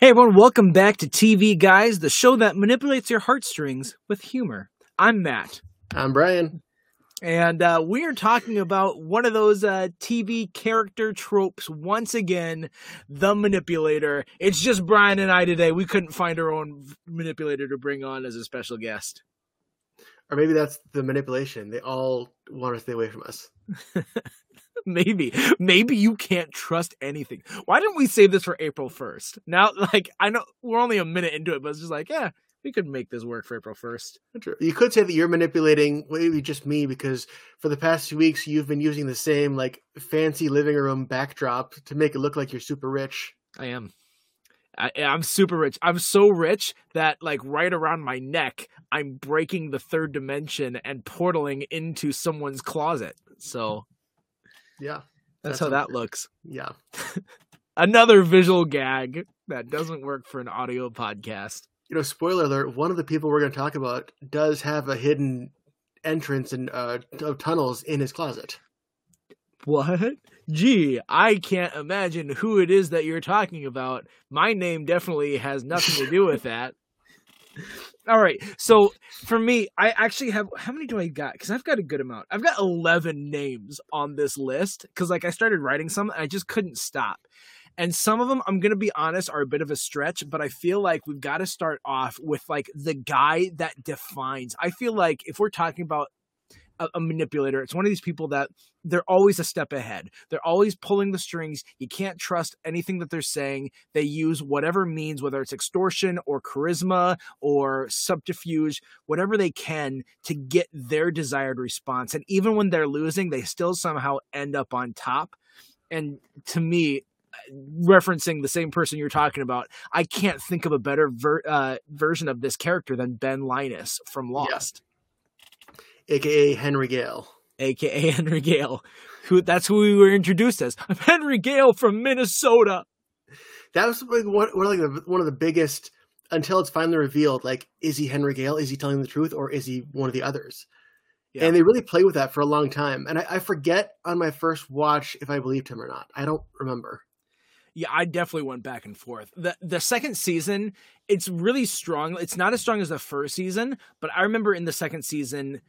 Hey everyone, welcome back to TV Guys, the show that manipulates your heartstrings with humor. I'm Matt. I'm Brian. And uh, we are talking about one of those uh, TV character tropes once again, the manipulator. It's just Brian and I today. We couldn't find our own manipulator to bring on as a special guest. Or maybe that's the manipulation. They all want to stay away from us. maybe. Maybe you can't trust anything. Why didn't we save this for april 1st now like i know we're only a minute into it but it's just like yeah we could make this work for april 1st you could say that you're manipulating maybe just me because for the past few weeks you've been using the same like fancy living room backdrop to make it look like you're super rich. I am. I, am super rich. I'm so rich that like right around my neck, I'm breaking the third dimension and portaling into someone's closet. So yeah. That's, that's how that looks. Yeah. Another visual gag that doesn't work for an audio podcast. You know, spoiler alert, one of the people we're going to talk about does have a hidden entrance and uh, of tunnels in his closet. What? Gee, I can't imagine who it is that you're talking about. My name definitely has nothing to do with that. All right. So for me, I actually have how many do I got? Because I've got a good amount. I've got eleven names on this list because like I started writing some, and I just couldn't stop. And some of them, I'm gonna be honest, are a bit of a stretch, but I feel like we've got to start off with like the guy that defines. I feel like if we're talking about a, a, manipulator. It's one of these people that they're always a step ahead. They're always pulling the strings. You can't trust anything that they're saying. They use whatever means, whether it's extortion or charisma or subterfuge, whatever they can to get their desired response. And even when they're losing, they still somehow end up on top. And to me, referencing the same person you're talking about, I can't think of a better ver- uh, version of this character than Ben Linus from Lost. Yeah aka Henry Gale, aka Henry Gale. Who that's who we were introduced as. I'm Henry Gale from Minnesota. That was like one, one of like the, one of the biggest until it's finally revealed. Like, is he Henry Gale? Is he telling the truth, or is he one of the others? Yeah. And they really play with that for a long time. And I, I forget on my first watch if I believed him or not. I don't remember yeah, I definitely went back and forth. The the second season, it's really strong. It's not as strong as the first season, but I remember in the second season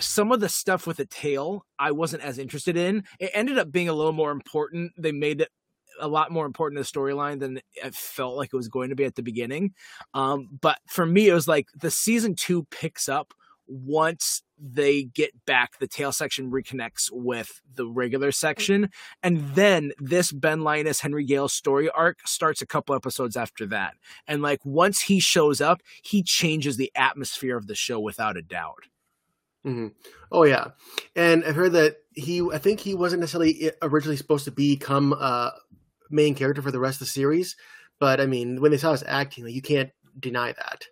some of the stuff with the tail I wasn't as interested in. It ended up being a little more important. They made it a lot more important to the storyline than it felt like it was going to be at the beginning. Um, but for me, it was like the season two picks up once they get back the tail section reconnects with the regular section and then this ben linus henry gale story arc starts a couple episodes after that and like once he shows up he changes the atmosphere of the show without a doubt Mm-hmm. Oh yeah, and I've heard that he. I think he wasn't necessarily originally supposed to become a main character for the rest of the series, but I mean, when they saw his acting, like, you can't deny that.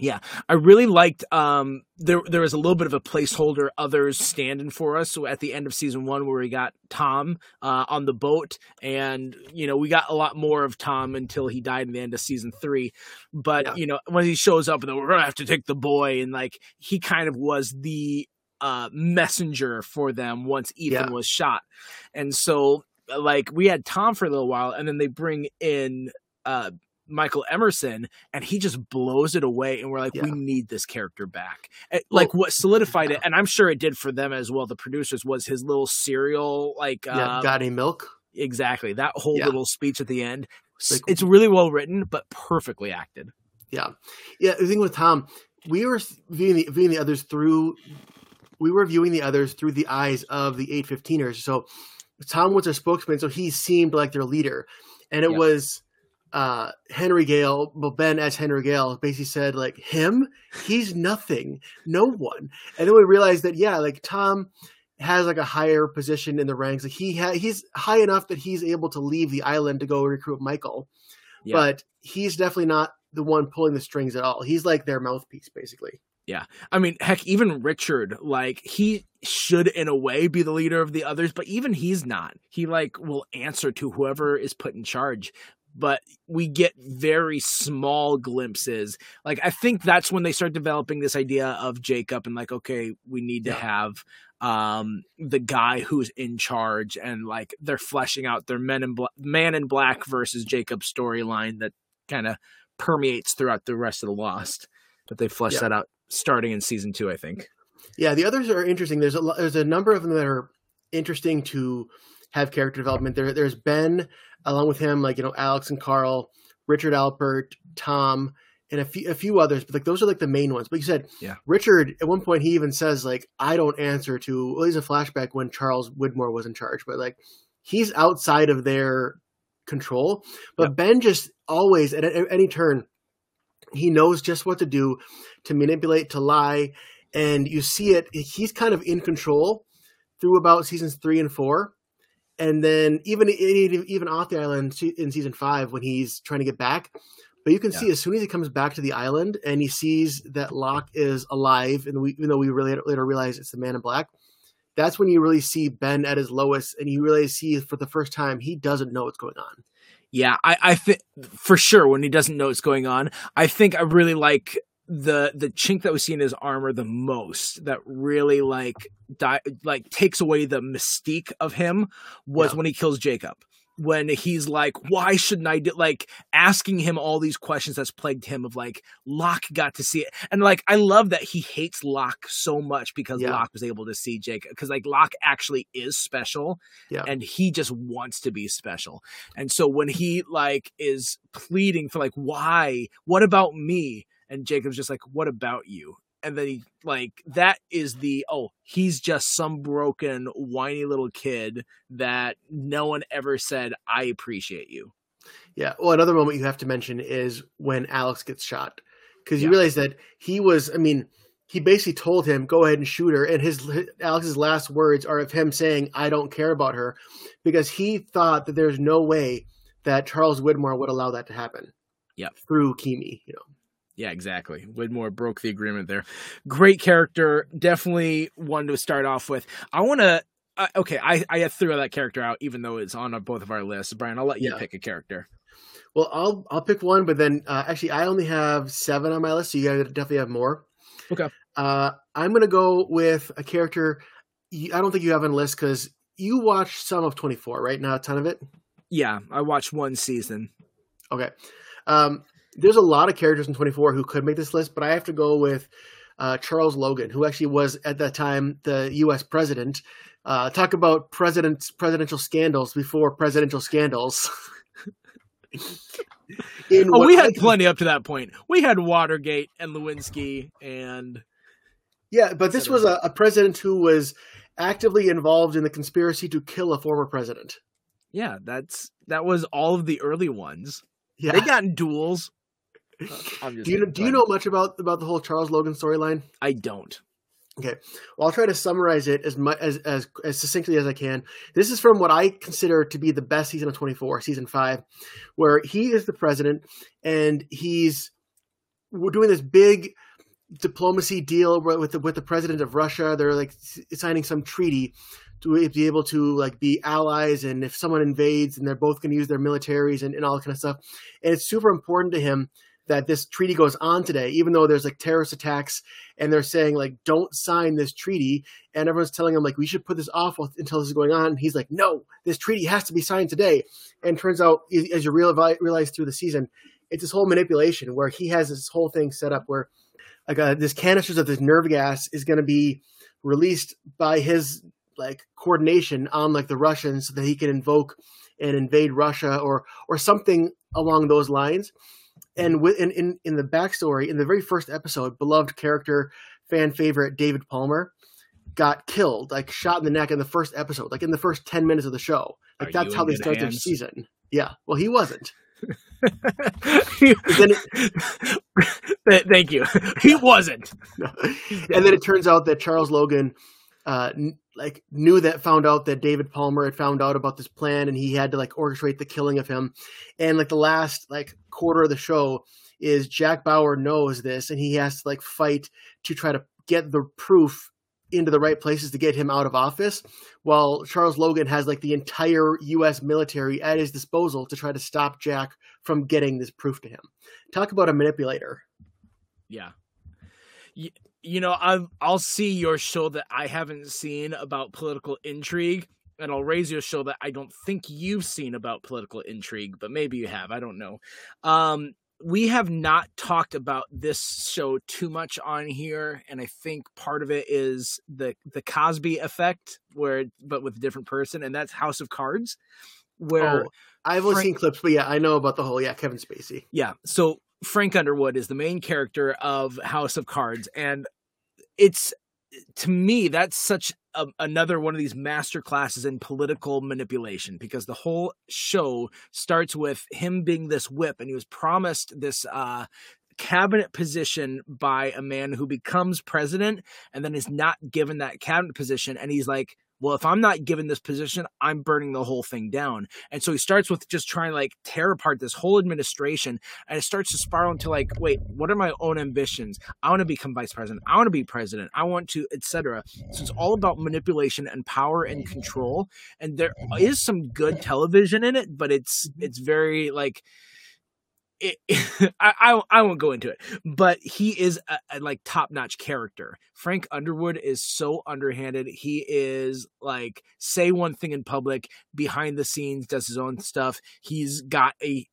Yeah, I really liked. Um, there there was a little bit of a placeholder, others standing for us. So at the end of season one, where we got Tom uh, on the boat, and you know we got a lot more of Tom until he died in the end of season three. But yeah. you know when he shows up, and we're gonna have to take the boy, and like he kind of was the uh, messenger for them once Ethan yeah. was shot, and so like we had Tom for a little while, and then they bring in uh Michael Emerson, and he just blows it away. And we're like, yeah. we need this character back. It, well, like what solidified yeah. it, and I'm sure it did for them as well. The producers was his little cereal, like yeah, um, got any milk? Exactly that whole yeah. little speech at the end. Like, it's really well written, but perfectly acted. Yeah, yeah. The thing with Tom, we were viewing the, viewing the others through. We were viewing the others through the eyes of the 815ers. So Tom was their spokesman, so he seemed like their leader, and it was uh, Henry Gale, well, Ben as Henry Gale basically said, like, him, he's nothing, no one. And then we realized that, yeah, like Tom has like a higher position in the ranks. Like he ha- he's high enough that he's able to leave the island to go recruit Michael, yeah. but he's definitely not the one pulling the strings at all. He's like their mouthpiece, basically. Yeah. I mean, heck, even Richard, like, he should, in a way, be the leader of the others, but even he's not. He, like, will answer to whoever is put in charge but we get very small glimpses. Like I think that's when they start developing this idea of Jacob and like, okay, we need to have um the guy who's in charge and like they're fleshing out their men in black man in black versus Jacob storyline that kind of permeates throughout the rest of the Lost. But they flesh Yeah. that out starting in season two, I think. Yeah, the others are interesting. There's a there's a number of them that are interesting to have character development. There there's Ben along with him, like you know Alex and Carl, Richard Alpert, Tom, and a few a few others. But like those are like the main ones. But you said Yeah. Richard at one point he even says like I don't answer to. Well, he's a flashback when Charles Widmore was in charge, but like he's outside of their control. But. Ben just always at, at any turn he knows just what to do to manipulate, to lie, and you see it. He's kind of in control through about seasons three and four, and then even even off the island in season five when he's trying to get back. But you can see as soon as he comes back to the island and he sees that Locke is alive, and we, even though we really later realize it's the Man in Black, that's when you really see Ben at his lowest, and you really see for the first time he doesn't know what's going on. Yeah, I, I think for sure when he doesn't know what's going on. I think I really like the the chink that we see in his armor the most. That really like di- like takes away the mystique of him was Yeah. when he kills Jacob. When he's like, why shouldn't I do like asking him all these questions that's plagued him of like Locke got to see it. And like I love that he hates Locke so much because Yeah. Locke was able to see Jacob. Because like Locke actually is special Yeah. and he just wants to be special. And so when he like is pleading for like why? What about me? And Jacob's just like, "What about you?" And then he like that is the oh, he's just some broken whiny little kid that no one ever said I appreciate you. Yeah. Well, another moment you have to mention is when Alex gets shot because you Yeah. realize that he was. I mean, he basically told him, "Go ahead and shoot her," and his Alex's last words are of him saying, "I don't care about her," because he thought that there's no way that Charles Widmore would allow that to happen. Yeah. Through Keamy, you know. Yeah, exactly. Widmore broke the agreement there. Great character, definitely one to start off with. I want to. Uh, okay, I I threw that character out, even though it's on both of our lists. Brian, I'll let you Yeah. pick a character. Well, I'll I'll pick one, but then uh, actually I only have seven on my list, so you guys definitely have more. Okay. Uh, I'm gonna go with a character. I don't think you have on the list because you watched some of 24, right? Not a ton of it. Yeah, I watched one season. Okay. Um, there's a lot of characters in 24 who could make this list, but I have to go with uh, Charles Logan, who actually was at that time the U.S. president. Uh, talk about presidents, presidential scandals before presidential scandals. Oh, we had can- plenty up to that point. We had Watergate and Lewinsky, and Yeah, but this was a, a president who was actively involved in the conspiracy to kill a former president. yeah, that's that was all of the early ones. Yeah. They got in duels. I'm just do you know, do you know much about about the whole Charles Logan storyline? I don't. Okay. Well, I'll try to summarize it as much as, as as succinctly as I can. This is from what I consider to be the best season of 24, season 5, where he is the president and he's we're doing this big diplomacy deal with the with the president of Russia. They're like signing some treaty to be able to like be allies and if someone invades and they're both going to use their militaries and, and all that kind of stuff. And it's super important to him that this treaty goes on today, even though there's like terrorist attacks and they're saying like don't sign this treaty and everyone's telling him like we should put this off until this is going on. And he's like no this treaty has to be signed today. And turns out as you real- realize through the season it's this whole manipulation where he has this whole thing set up where like uh, this canisters of this nerve gas is going to be released by his like coordination on like the Russians so that he can invoke and invade Russia or or something along those lines and with in, in in the backstory in the very first episode beloved character fan favorite david palmer got killed like shot in the neck in the first episode like in the first 10 minutes of the show. Like Are that's how they start their season. Yeah. Well he wasn't. Then Thank you. He wasn't. and then it turns out that charles logan uh like knew that found out that david palmer had found out about this plan and he had to like orchestrate the killing of him. And like the last like quarter of the show is jack bauer knows this and he has to like fight to try to get the proof into the right places to get him out of office while charles logan has like the entire us military at his disposal to try to stop jack from getting this proof to him. Talk about a manipulator. Yeah. You, know, I've, I'll see your show that I haven't seen about political intrigue. and I'll raise you a show that I don't think you've seen about political intrigue, but maybe you have. I don't know. Um, we have not talked about this show too much on here, and I think part of it is the the Cosby effect, where but with a different person, and that's House of Cards, where Oh, I've only Frank- seen clips, but yeah, I know about the whole yeah Kevin Spacey. yeah. So Frank Underwood is the main character of House of Cards, and it's to me that's such a, another one of these master classes in political manipulation because the whole show starts with him being this whip, and he was promised this. uh cabinet position by a man who becomes president and then is not given that cabinet position and he's like well if i'm not given this position i'm burning the whole thing down. And so he starts with just trying to like tear apart this whole administration and it starts to spiral into like wait what are my own ambitions? I want to become vice president. I want to be president. I want to etc so it's all about manipulation and power and control and there is some good television in it but it's it's very like it, I, I I won't go into it, but he is a, a like top notch character. Frank Underwood is so underhanded. He is like say one thing in public, behind the scenes does his own stuff. He's got a,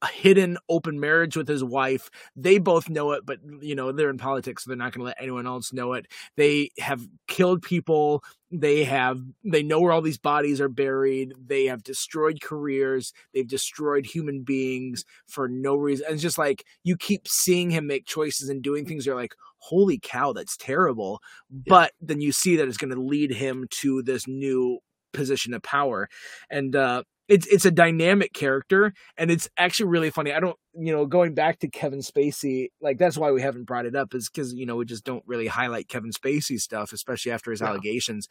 a hidden open marriage with his wife. They both know it, but you know they're in politics, so they're not going to let anyone else know it. They have killed people. They have they know where all these bodies are buried. They have destroyed careers. They've destroyed human beings for no reason. And it's just like you keep seeing him make choices and doing things. You're like, holy cow, that's terrible. But then you see that it's going to lead him to this new position of power, and uh, it's it's a dynamic character, and it's actually really funny. I don't, you know, going back to Kevin Spacey, like that's why we haven't brought it up, is because you know we just don't really highlight Kevin Spacey stuff, especially after his Yeah. allegations.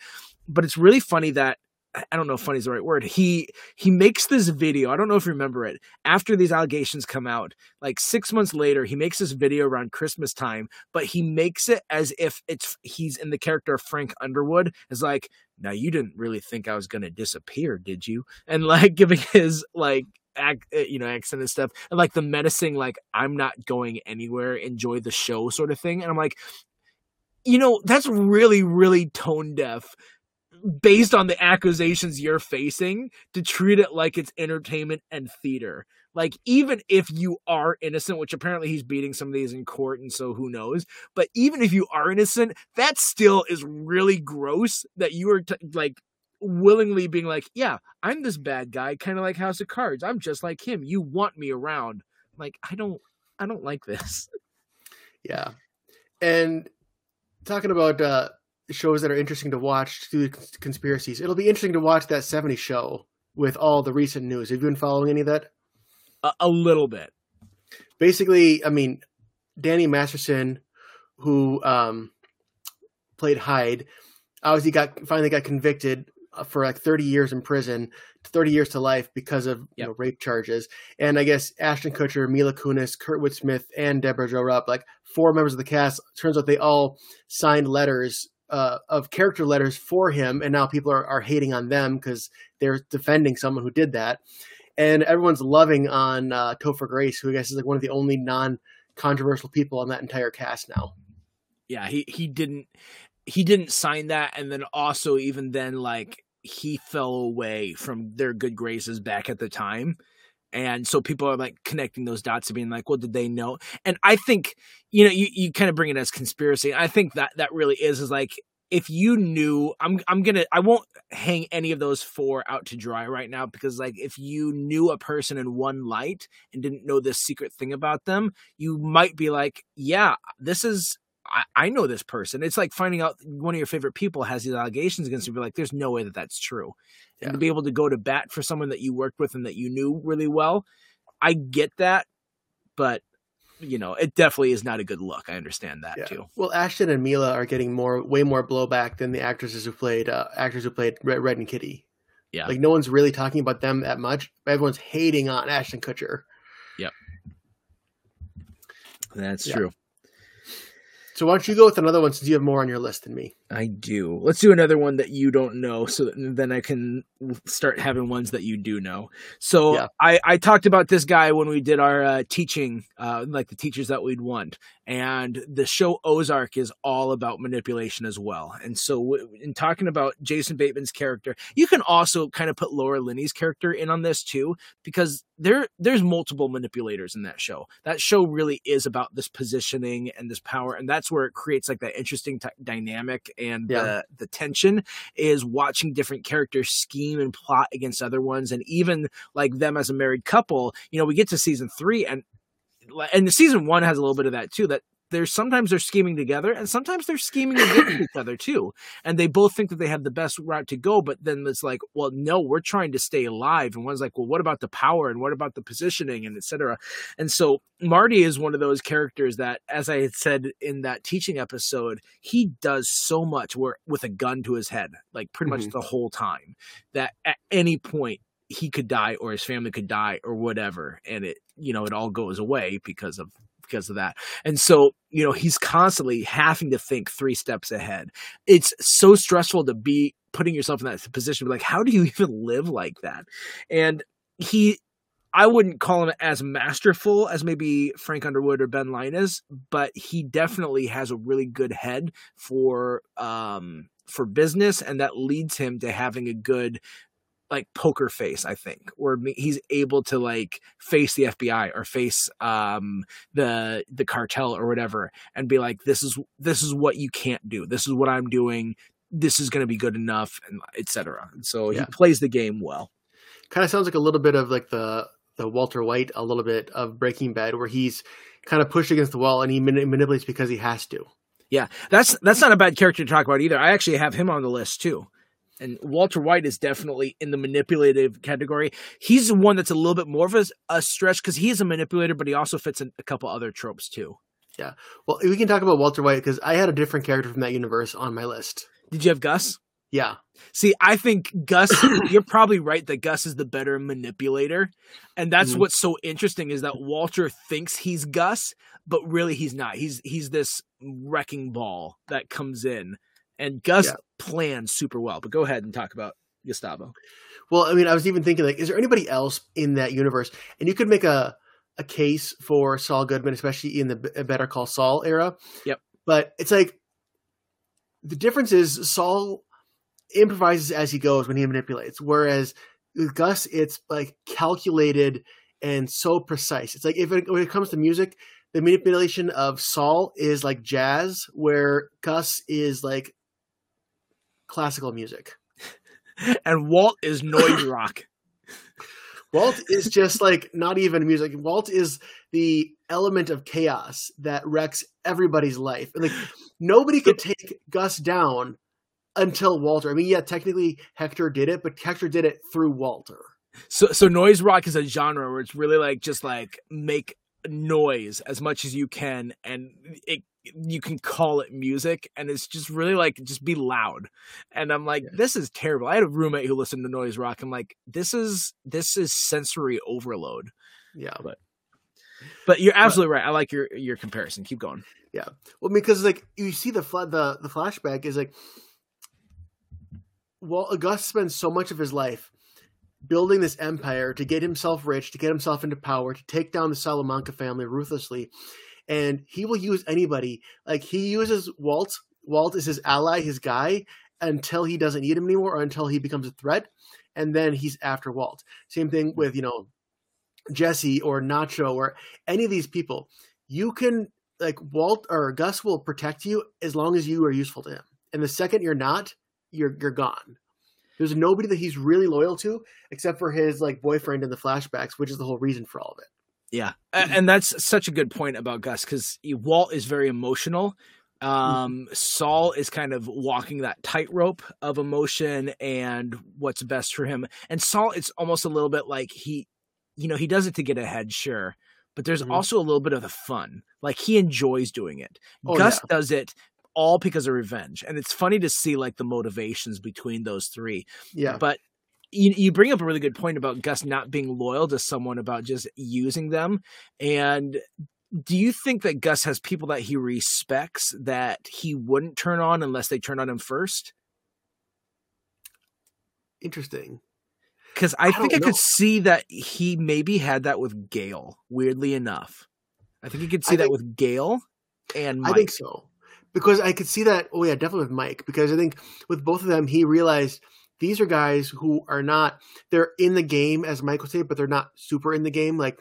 But it's really funny that. I don't know if funny is the right word. He he makes this video. I don't know if you remember it. After these allegations come out, like six months later, he makes this video around Christmas time, but he makes it as if it's he's in the character of Frank Underwood. Is like, now you didn't really think I was gonna disappear, did you? And like giving his like act, uh, you know, accent and stuff, and like the menacing, like I'm not going anywhere, enjoy the show sort of thing. And I'm like, you know, that's really, really tone deaf based on the accusations you're facing to treat it like it's entertainment and theater. Like, even if you are innocent, which apparently he's beating some of these in court, and so who knows, but even if you are innocent, that still is really gross that you are t- like willingly being like, yeah, I'm this bad guy, kind of like House of Cards. I'm just like him. You want me around. Like, I don't, I don't like this. Yeah, and talking about uh, shows that are interesting to watch through cons- conspiracies, it'll be interesting to watch that '70s show with all the recent news. Have you been following any of that? A, a little bit. Basically, I mean, Danny Masterson, who um, played Hyde, obviously got finally got convicted uh, for like 30 years in prison, 30 years to life because of you know, rape charges. And I guess Ashton Kutcher, Mila Kunis, Kurtwood Smith, and Debra Jo Rupp, like four members of the cast, turns out they all signed letters uh, of character letters for him, and now people are, are hating on them because they're defending someone who did that. And everyone's loving on uh, Topher Grace, who I guess is like one of the only non controversial people on that entire cast now. yeah he he didn't he didn't sign that and then also even then like he fell away from their good graces back at the time and so people are like connecting those dots and being like well did they know and i think you know you, you kind of bring it as conspiracy i think that that really is is like if you knew i'm i'm gonna i won't hang any of those four out to dry right now because like if you knew a person in one light and didn't know this secret thing about them you might be like yeah this is I, know this person. It's like finding out one of your favorite people has these allegations against you. Be like, there's no way that that's true. Yeah. And to be able to go to bat for someone that you worked with and that you knew really well, I get that, but you know, it definitely is not a good look. I understand that Yeah. too. Well, Ashton and Mila are getting more, way more blowback than the actresses who played uh, actors who played Red, Red and Kitty. Yeah. like no one's really talking about them that much. Everyone's hating on Ashton Kutcher. Yep, that's Yeah. true. So why don't you go with another one since you have more on your list than me? I do. Let's do another one that you don't know, so that then I can start having ones that you do know. So Yeah. I, I talked about this guy when we did our uh, teaching, uh, like the teachers that we'd want, and the show Ozark is all about manipulation as well. And so w- in talking about Jason Bateman's character, you can also kind of put Laura Linney's character in on this too, because there there's multiple manipulators in that show. That show really is about this positioning and this power, and that's where it creates like that interesting ty dynamic and Yeah. the the tension is watching different characters scheme and plot against other ones, and even like them as a married couple. You know, we get to season three, and and the season one has a little bit of that too. That there's sometimes they're scheming together, and sometimes they're scheming against each other too. And they both think that they have the best route to go, but then it's like, well, no, we're trying to stay alive. And one's like, well, what about the power and what about the positioning and etc. And so Marty is one of those characters that, as I had said in that teaching episode, he does so much where with a gun to his head, like pretty much Mhm. the whole time, that at any point he could die or his family could die or whatever, and it you know it all goes away because of because of that. And so, you know, he's constantly having to think three steps ahead. It's so stressful to be putting yourself in that position. Like, how do you even live like that? And he, I wouldn't call him as masterful as maybe Frank Underwood or Ben Linus, but he definitely has a really good head for um for business, and that leads him to having a good like poker face i think where he's able to like face the fbi or face um the the cartel or whatever and be like this is this is what you can't do. This is what i'm doing. This is going to be good enough and etc and so Yeah. he plays the game well. Kind of sounds like a little bit of like the the Walter White, a little bit of Breaking Bad, where he's kind of pushed against the wall and he mani- manipulates because he has to. yeah. That's that's not a bad character to talk about either. I actually have him on the list too and Walter White is definitely in the manipulative category. He's the one that's a little bit more of a, a stretch because he is a manipulator, but he also fits in a couple other tropes too. Yeah. Well, we can talk about Walter White because I had a different character from that universe on my list. Did you have Gus? Yeah, See, I think Gus, you're probably right that Gus is the better manipulator. And that's Mhm. what's so interesting is that Walter thinks he's Gus, but really he's not. He's he's this wrecking ball that comes in. And Gus Yeah. plans super well. But go ahead and talk about Gustavo. Well, I mean, I was even thinking like, is there anybody else in that universe? And you could make a a case for Saul Goodman, especially in the B- uh, Better Call Saul era. Yep. But it's like the difference is Saul improvises as he goes when he manipulates, whereas with Gus, it's like calculated and so precise. It's like if it, when it comes to music, the manipulation of Saul is like jazz, where Gus is like classical music. And Walt is noise rock. Walt is just like not even music. Walt is the element of chaos that wrecks everybody's life. And Like nobody could take Gus down until Walter. I mean, yeah, technically Hector did it, but Hector did it through Walter. So so noise rock is a genre where it's really like just like make noise as much as you can and it you can call it music and it's just really like just be loud and i'm like Yeah. this is terrible i had a roommate who listened to noise rock i'm like this is this is sensory overload Yeah. but but you're absolutely right i like your your comparison keep going Yeah. Well, because like you see the fla- the the flashback is like, well, Gus spends so much of his life building this empire to get himself rich, to get himself into power, to take down the Salamanca family ruthlessly, and he will use anybody. Like he uses Walt. Walt is his ally, his guy, until he doesn't need him anymore, or until he becomes a threat, and then he's after Walt. Same thing hmm. with you know Jesse or Nacho or any of these people. You can like Walt or Gus will protect you as long as you are useful to him. And the second you're not, you're you're gone. There's nobody that he's really loyal to except for his like boyfriend in the flashbacks, which is the whole reason for all of it. Yeah, and that's such a good point about Gus because Walt is very emotional. Um, Saul is kind of walking that tightrope of emotion and what's best for him. And Saul, it's almost a little bit like he, you know, he does it to get ahead, sure, but there's Mhm. also a little bit of the fun. Like he enjoys doing it. Oh, Gus yeah. does it all because of revenge, and it's funny to see like the motivations between those three. Yeah. But you, you bring up a really good point about Gus not being loyal to someone about just using them. And do you think that Gus has people that he respects that he wouldn't turn on unless they turn on him first? Interesting. Because I, I think I don't could see that he maybe had that with Gale. Weirdly enough, I think you could see I that think- with Gale and Mike. I think so. Because I could see that. Oh yeah, definitely with Mike. Because I think with both of them, he realized these are guys who are not. They're in the game, as Mike would say, but they're not super in the game. Like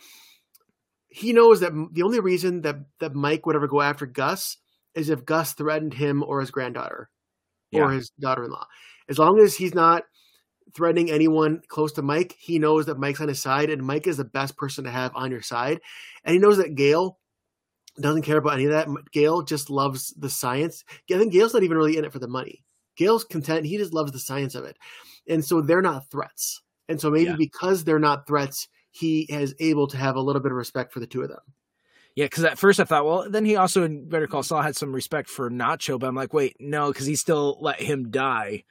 he knows that the only reason that that Mike would ever go after Gus is if Gus threatened him or his granddaughter or his daughter-in-law. As long as he's not threatening anyone close to Mike, he knows that Mike's on his side, and Mike is the best person to have on your side. And he knows that Gale doesn't care about any of that. Gale just loves the science. I think Gale's not even really in it for the money. Gale's content. He just loves the science of it, and so they're not threats. And so maybe Yeah. because they're not threats, he is able to have a little bit of respect for the two of them. Yeah, because at first I thought, well, then he also in Better Call Saul had some respect for Nacho, but I'm like, wait, no, because he still let him die,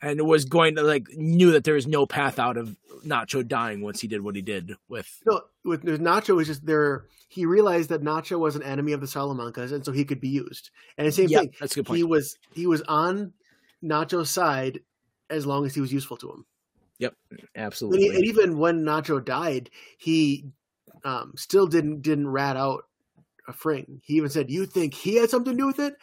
and was going to like knew that there was no path out of Nacho dying once he did what he did with. No, with, with Nacho was just there. He realized that Nacho was an enemy of the Salamancas, and so he could be used. And the same Yeah, thing, that's a good point. he was he was on Nacho's side as long as he was useful to him. Yep, Absolutely. he, and even when Nacho died, he um, still didn't didn't rat out a Fring. He even said, "You think he had something to do with it?"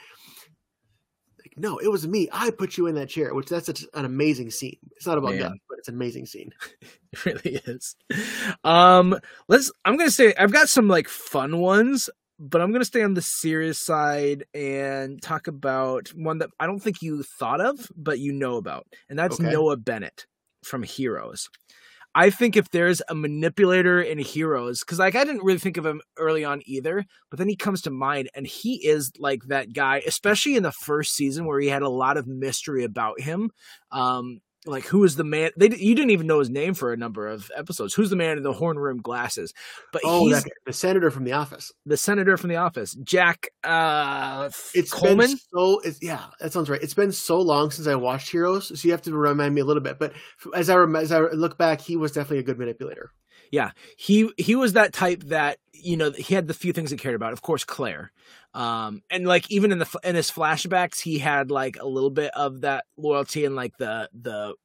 Like, no, it was me. I put you in that chair. Which that's such an amazing scene. It's not about Man. But it's an amazing scene. It really is. Um, let's. I'm gonna say I've got some like fun ones, but I'm gonna stay on the serious side and talk about one that I don't think you thought of, but you know about, and that's Okay. Noah Bennett from Heroes. I think if there's a manipulator in Heroes, because like I didn't really think of him early on either, but then he comes to mind, and he is like that guy, especially in the first season where he had a lot of mystery about him. Um, like who is the man? They you didn't even know his name for a number of episodes. Who's the man in the horn rimmed glasses? But Oh, he's that, the senator from The Office. the senator from the office, Jack uh, It's Coleman. been so. It's, yeah, that sounds right. It's been so long since I watched Heroes, so you have to remind me a little bit. But as I rem- as I look back, he was definitely a good manipulator. He he was that type that you know he had the few things he cared about of course claire. Um and like even in the in his flashbacks he had like a little bit of that loyalty and like the the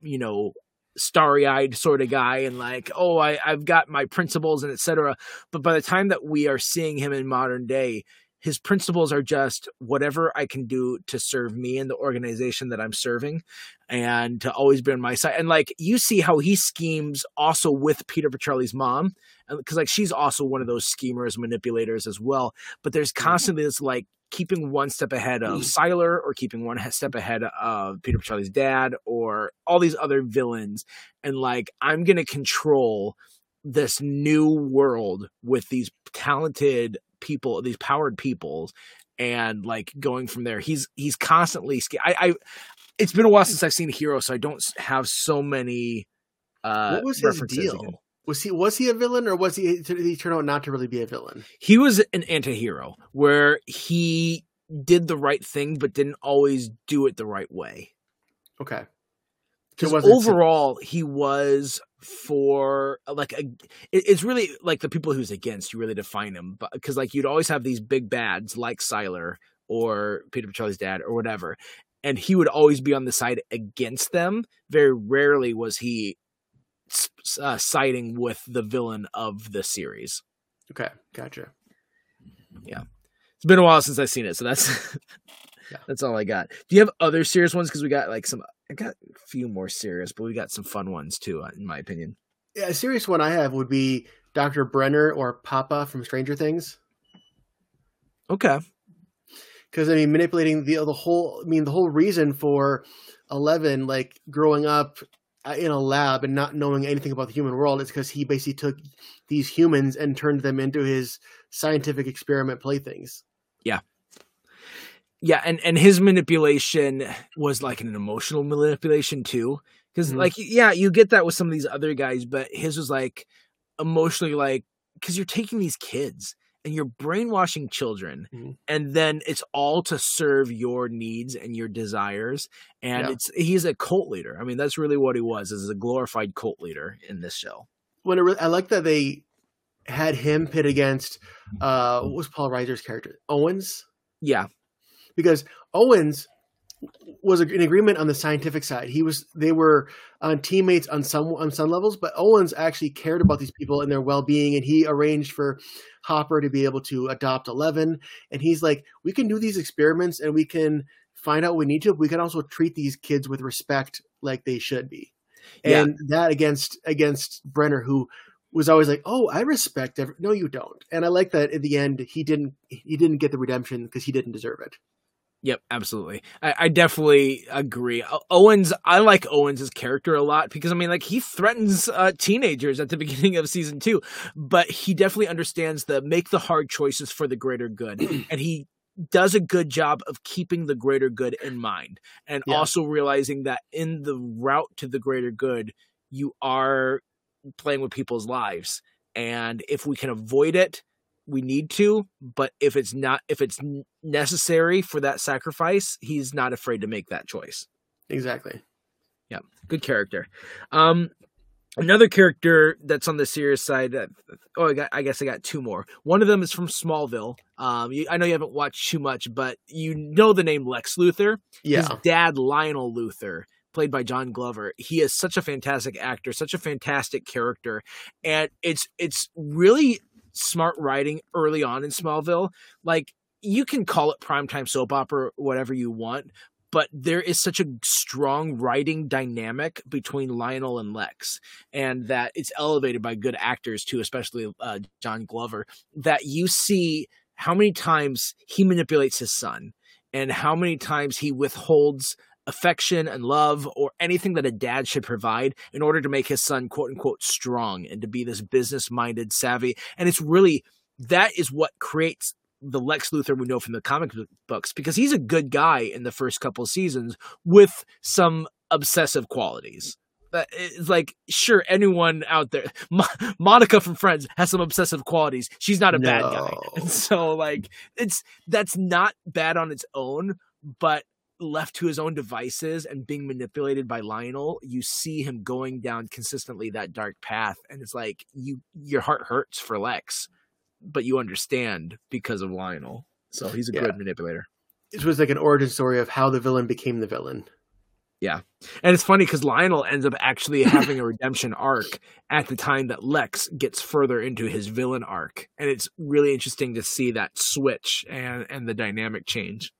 you know starry-eyed sort of guy and like oh i i've got my principles and etc but by the time that we are seeing him in modern day his principles are just whatever i can do to serve me and the organization that i'm serving and to always be on my side. And like you see how he schemes also with Peter Petrelli's mom, because like she's also one of those schemers, manipulators as well. But there's constantly this like keeping one step ahead of mm. Sylar or keeping one step ahead of Peter Petrelli's dad or all these other villains. And like I'm gonna control this new world with these talented people, these powered peoples. And like going from there, he's he's constantly. I, I it's been a while since I've seen a Hero, so I don't have so many. Uh, what was his deal? again. Was he was he a villain or was he did he turn out not to really be a villain? He was an anti-hero where he did the right thing, but didn't always do it the right way. Okay. So Because overall, he was for like a. It's really like the people who's against. You really define him, but because like you'd always have these big bads like Sylar or Peter Petrelli's dad or whatever, and he would always be on the side against them. Very rarely was he uh, siding with the villain of the series. Okay, gotcha. Yeah it's been a while since I've seen it, so that's Yeah. that's all I got. Do you have other serious ones? Because we got like some. I got a few more serious, but we got some fun ones too, uh, in my opinion. Yeah, a serious one I have would be Dr. Brenner or Papa from Stranger Things. Okay. Because I mean, manipulating the the whole. I mean, the whole reason for Eleven like growing up uh, in a lab and not knowing anything about the human world is because he basically took these humans and turned them into his scientific experiment playthings. Yeah, and and his manipulation was like an emotional manipulation too, because Mhm. like yeah, you get that with some of these other guys, but his was like emotionally like because you're taking these kids and you're brainwashing children, Mhm. and then it's all to serve your needs and your desires, and Yeah. it's he's a cult leader. I mean, that's really what he was, is a glorified cult leader in this show. when it re- I like that they had him pit against uh what was Paul Reiser's character? Owens? Yeah. Because Owens was in agreement on the scientific side. He was they were uh, teammates on some on some levels, but Owens actually cared about these people and their well being, and he arranged for Hopper to be able to adopt Eleven. And he's like, we can do these experiments and we can find out what we need to. We can also treat these kids with respect, like they should be. And yeah. that against against Brenner, who was always like, "Oh, I respect every." No, you don't. And I like that. At the end, he didn't. He didn't get the redemption because he didn't deserve it. Yep, absolutely. I, I, definitely agree. Owens, I like Owens' character a lot because I mean, like he threatens uh, teenagers at the beginning of season two, but he definitely understands the make the hard choices for the greater good, and he does a good job of keeping the greater good in mind, and yeah. also realizing that in the route to the greater good, you are playing with people's lives, and if we can avoid it, we need to but if it's not if it's necessary for that sacrifice he's not afraid to make that choice. Exactly. Yeah good character. Um another character that's on the serious side uh, oh I, got, I guess i got two more. One of them is from smallville. Um you, i know you haven't watched too much but you know the name lex luthor? Yeah. his dad lionel luthor played by John Glover. He is such a fantastic actor, such a fantastic character, and it's it's really smart writing early on in Smallville. Like you can call it primetime soap opera, whatever you want, but there is such a strong writing dynamic between Lionel and Lex, and that it's elevated by good actors too, especially uh, John Glover. That you see how many times he manipulates his son, and how many times he withholds affection and love or anything that a dad should provide in order to make his son quote unquote strong and to be this business minded savvy and it's really that is what creates the Lex Luthor we know from the comic books because he's a good guy in the first couple seasons with some obsessive qualities. It's like sure anyone out there Mo- Monica from Friends has some obsessive qualities. She's not a no. bad guy. And so like it's that's not bad on its own, but left to his own devices and being manipulated by Lionel, you see him going down consistently that dark path, and it's like you your heart hurts for Lex, but you understand because of Lionel. So he's a yeah. good manipulator. It was like an origin story of how the villain became the villain. Yeah. And it's funny because Lionel ends up actually having a redemption arc at the time that Lex gets further into his villain arc. And it's really interesting to see that switch and, and the dynamic change.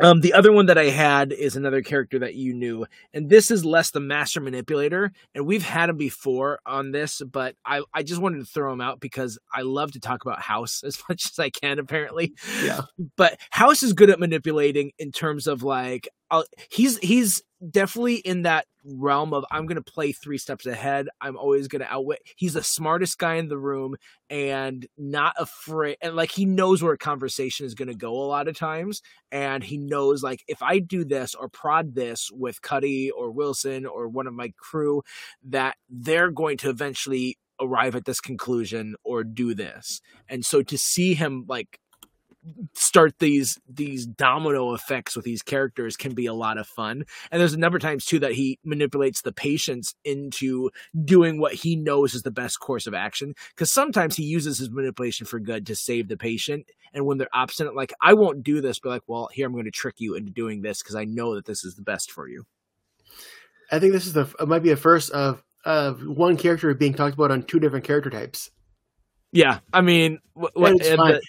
Um, the other one that I had is another character that you knew, and this is less the master manipulator. And we've had him before on this, but I, I just wanted to throw him out because I love to talk about House as much as I can, apparently. Yeah. But House is good at manipulating in terms of like, I'll, he's he's definitely in that realm of I'm going to play three steps ahead. I'm always going to outwit. He's the smartest guy in the room and not afraid. And like he knows where a conversation is going to go a lot of times. And he knows like if I do this or prod this with Cuddy or Wilson or one of my crew, that they're going to eventually arrive at this conclusion or do this. And so to see him like start these these domino effects with these characters can be a lot of fun. And there's a number of times too that he manipulates the patients into doing what he knows is the best course of action. Because sometimes he uses his manipulation for good to save the patient. And when they're obstinate, like I won't do this, but like, well, here I'm going to trick you into doing this because I know that this is the best for you. I think this is the it might be a first of of one character being talked about on two different character types. Yeah, I mean, what, the,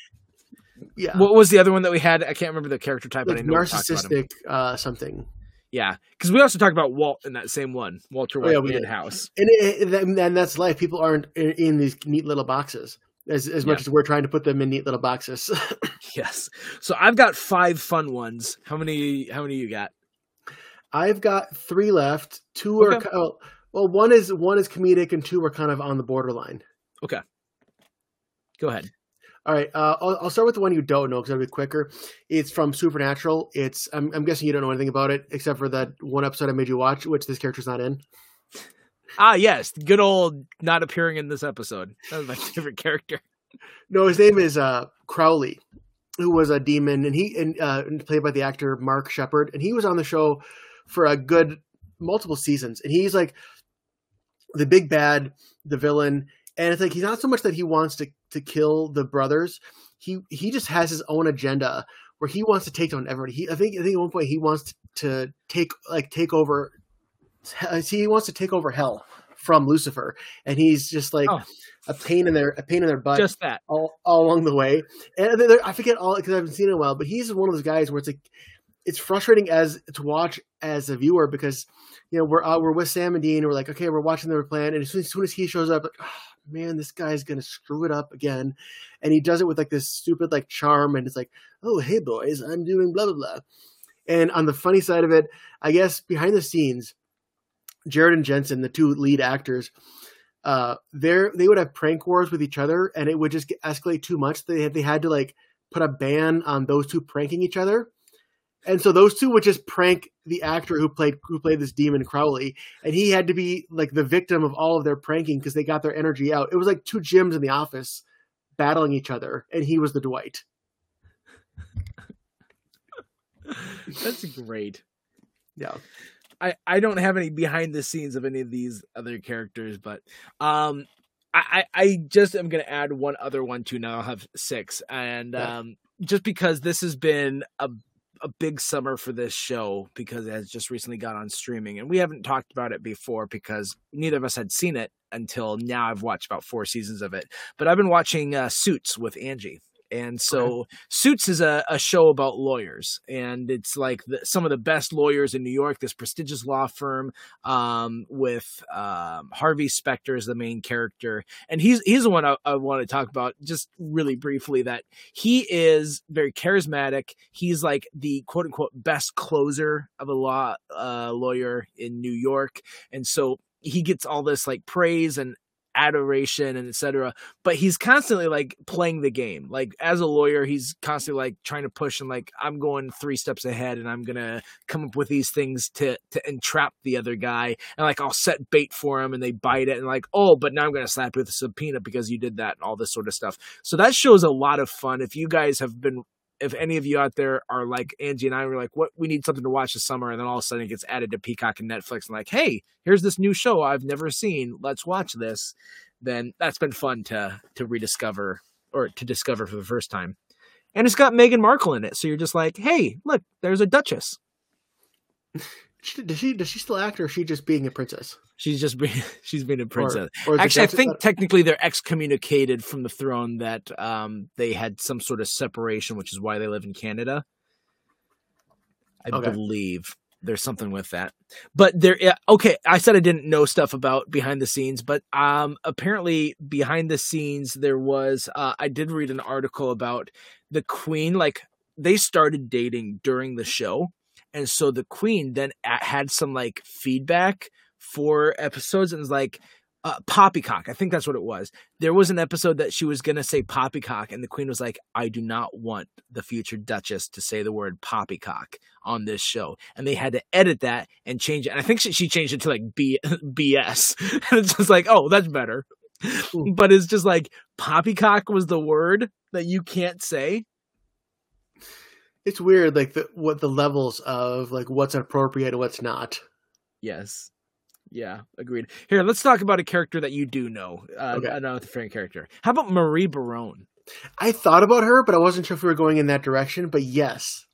yeah. What was the other one that we had? I can't remember the character type, like but I know narcissistic uh, something. Yeah, because we also talked about Walt in that same one, Walter White oh, yeah, House, and, it, and that's life. People aren't in, in these neat little boxes as as much yeah. as we're trying to put them in neat little boxes. yes. So I've got five fun ones. How many? How many you got? I've got three left. Two okay. are oh, well, one is one is comedic, and two are kind of on the borderline. Okay. Go ahead. All right, uh, I'll, I'll, start with the one you don't know because it'll be quicker. It's from Supernatural. It's I'm, I'm, guessing you don't know anything about it except for that one episode I made you watch, which this character's not in. Ah, yes, good old not appearing in this episode. That was my favorite character. No, his name is uh, Crowley, who was a demon, and he and uh, played by the actor Mark Sheppard, and he was on the show for a good multiple seasons, and he's like the big bad, the villain, and it's like he's not so much that he wants to to kill the brothers. He he just has his own agenda where he wants to take down everybody. He I think I think at one point he wants to, to take like take over. He wants to take over hell from Lucifer, and he's just like oh. a pain in their a pain in their butt. Just that all, all along the way. And I forget all because I haven't seen it in a while, but he's one of those guys where it's like it's frustrating as to watch as a viewer because you know we're uh, we're with Sam and Dean. And we're like, okay, we're watching their plan, and as soon, as soon as he shows up, like, oh, man, this guy's gonna screw it up again, and he does it with like this stupid like charm, and it's like, oh hey boys, I'm doing blah blah blah. And on the funny side of it, I guess behind the scenes, Jared and Jensen, the two lead actors, uh, they they would have prank wars with each other, and it would just escalate too much. They had, they had to like put a ban on those two pranking each other and so those two would just prank the actor who played who played this demon Crowley, and he had to be like the victim of all of their pranking because they got their energy out. It was like two Jims in the office battling each other, and he was the Dwight. That's great. Yeah. I, I don't have any behind the scenes of any of these other characters, but um I, I just am gonna add one other one too. Now I'll have six. And yeah. um just because this has been a a big summer for this show because it has just recently got on streaming and we haven't talked about it before because neither of us had seen it until now. I've watched about four seasons of it but i've been watching uh, suits with angie and so okay. Suits is a, a, show about lawyers, and it's like the, some of the best lawyers in New York. This prestigious law firm um, with um, Harvey Specter as the main character, and he's he's the one I, I want to talk about just really briefly. That he is very charismatic. He's like the quote unquote best closer of a law uh, lawyer in New York, and so he gets all this like praise and adoration and etc but he's constantly like playing the game. Like as a lawyer he's constantly like trying to push and like i'm going three steps ahead and i'm gonna come up with these things to to entrap the other guy and like i'll set bait for him and they bite it and like oh but now i'm gonna slap you with a subpoena because you did that and all this sort of stuff. So that shows a lot of fun. If you guys have been if any of you out there are like Angie and I were like, what we need something to watch this summer, and then all of a sudden it gets added to Peacock and Netflix, and like, hey, here's this new show I've never seen. Let's watch this. Then that's been fun to to rediscover or to discover for the first time. And it's got Meghan Markle in it, so you're just like, hey, look, there's a Duchess. does she does she still act, or is she just being a princess? She's just being she's being a princess. Or, or Actually, I think technically they're excommunicated from the throne. That um, they had some sort of separation, which is why they live in Canada. I okay. believe there's something with that. But there, okay, I said I didn't know stuff about behind the scenes, but um, apparently behind the scenes there was. Uh, I did read an article about the Queen. Like they started dating during the show and so the queen then had some like feedback for episodes and was like uh, poppycock. I think that's what it was. There was an episode that she was going to say poppycock and the queen was like i do not want the future duchess to say the word poppycock on this show. And they had to edit that and change it. And i think she, she changed it to like B, bs and it's just like oh that's better. But it's just like poppycock was the word that you can't say it's weird like the, what the levels of like what's appropriate and what's not. Yes. Yeah agreed. Here let's talk about a character that you do know uh, okay. another favorite character. How about marie barone? I thought about her but i wasn't sure if we were going in that direction but yes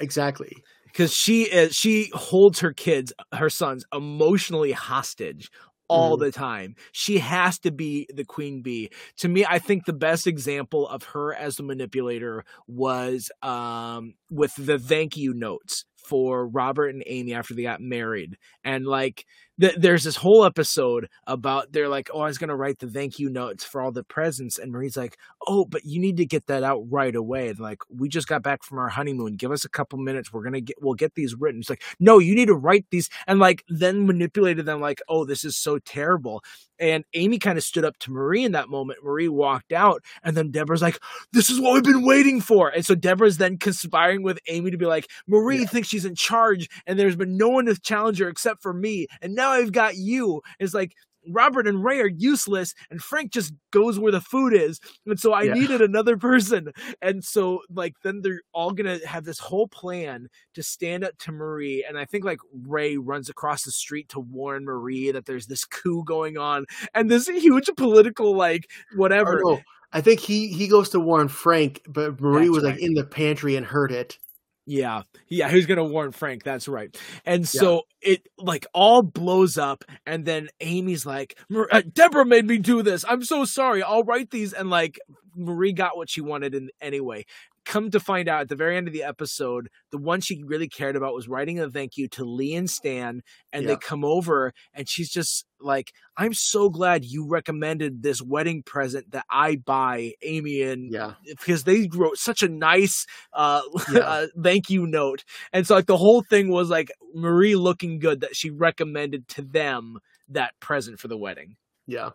exactly. Because she is she holds her kids her sons emotionally hostage all mm-hmm. the time. She has to be the queen bee. To me, I think the best example of her as the manipulator was um, with the thank you notes for Robert and Amy after they got married. And like th- there's this whole episode about they're like, "Oh, I was going to write the thank you notes for all the presents." And Marie's like, "Oh, but you need to get that out right away." And like, "We just got back from our honeymoon. Give us a couple minutes. We're going to get we'll get these written." It's like, "No, you need to write these." And like then manipulated them like, "Oh, this is so terrible." And Amy kind of stood up to Marie in that moment. Marie walked out, and then Deborah's like, "This is what we've been waiting for." And so Deborah's then conspiring with Amy to be like, "Marie yeah. thinks she's in charge, and there's been no one to challenge her except for me, and now I've got you." It's like Robert and Ray are useless, and Frank just goes where the food is. And so I Yeah. needed another person. And so, like, then they're all gonna have this whole plan to stand up to Marie. And I think like Ray runs across the street to warn Marie that there's this coup going on and this huge political like Or whatever. no, I think he he goes to warn Frank, but Marie That's was like in the pantry and heard it. Yeah, yeah, who's gonna warn Frank? That's right. And so it like all blows up, and then Amy's like, "Mar- uh, "Deborah made me do this. I'm so sorry. I'll write these." And like Marie got what she wanted in anyway. Come to find out at the very end of the episode, the one she really cared about was writing a thank you to Lee and Stan, and they come over, and she's just like, "I'm so glad you recommended this wedding present that I buy Amy and Yeah, because they wrote such a nice uh, Yeah. uh thank you note and so like the whole thing was like marie looking good that she recommended to them that present for the wedding yeah.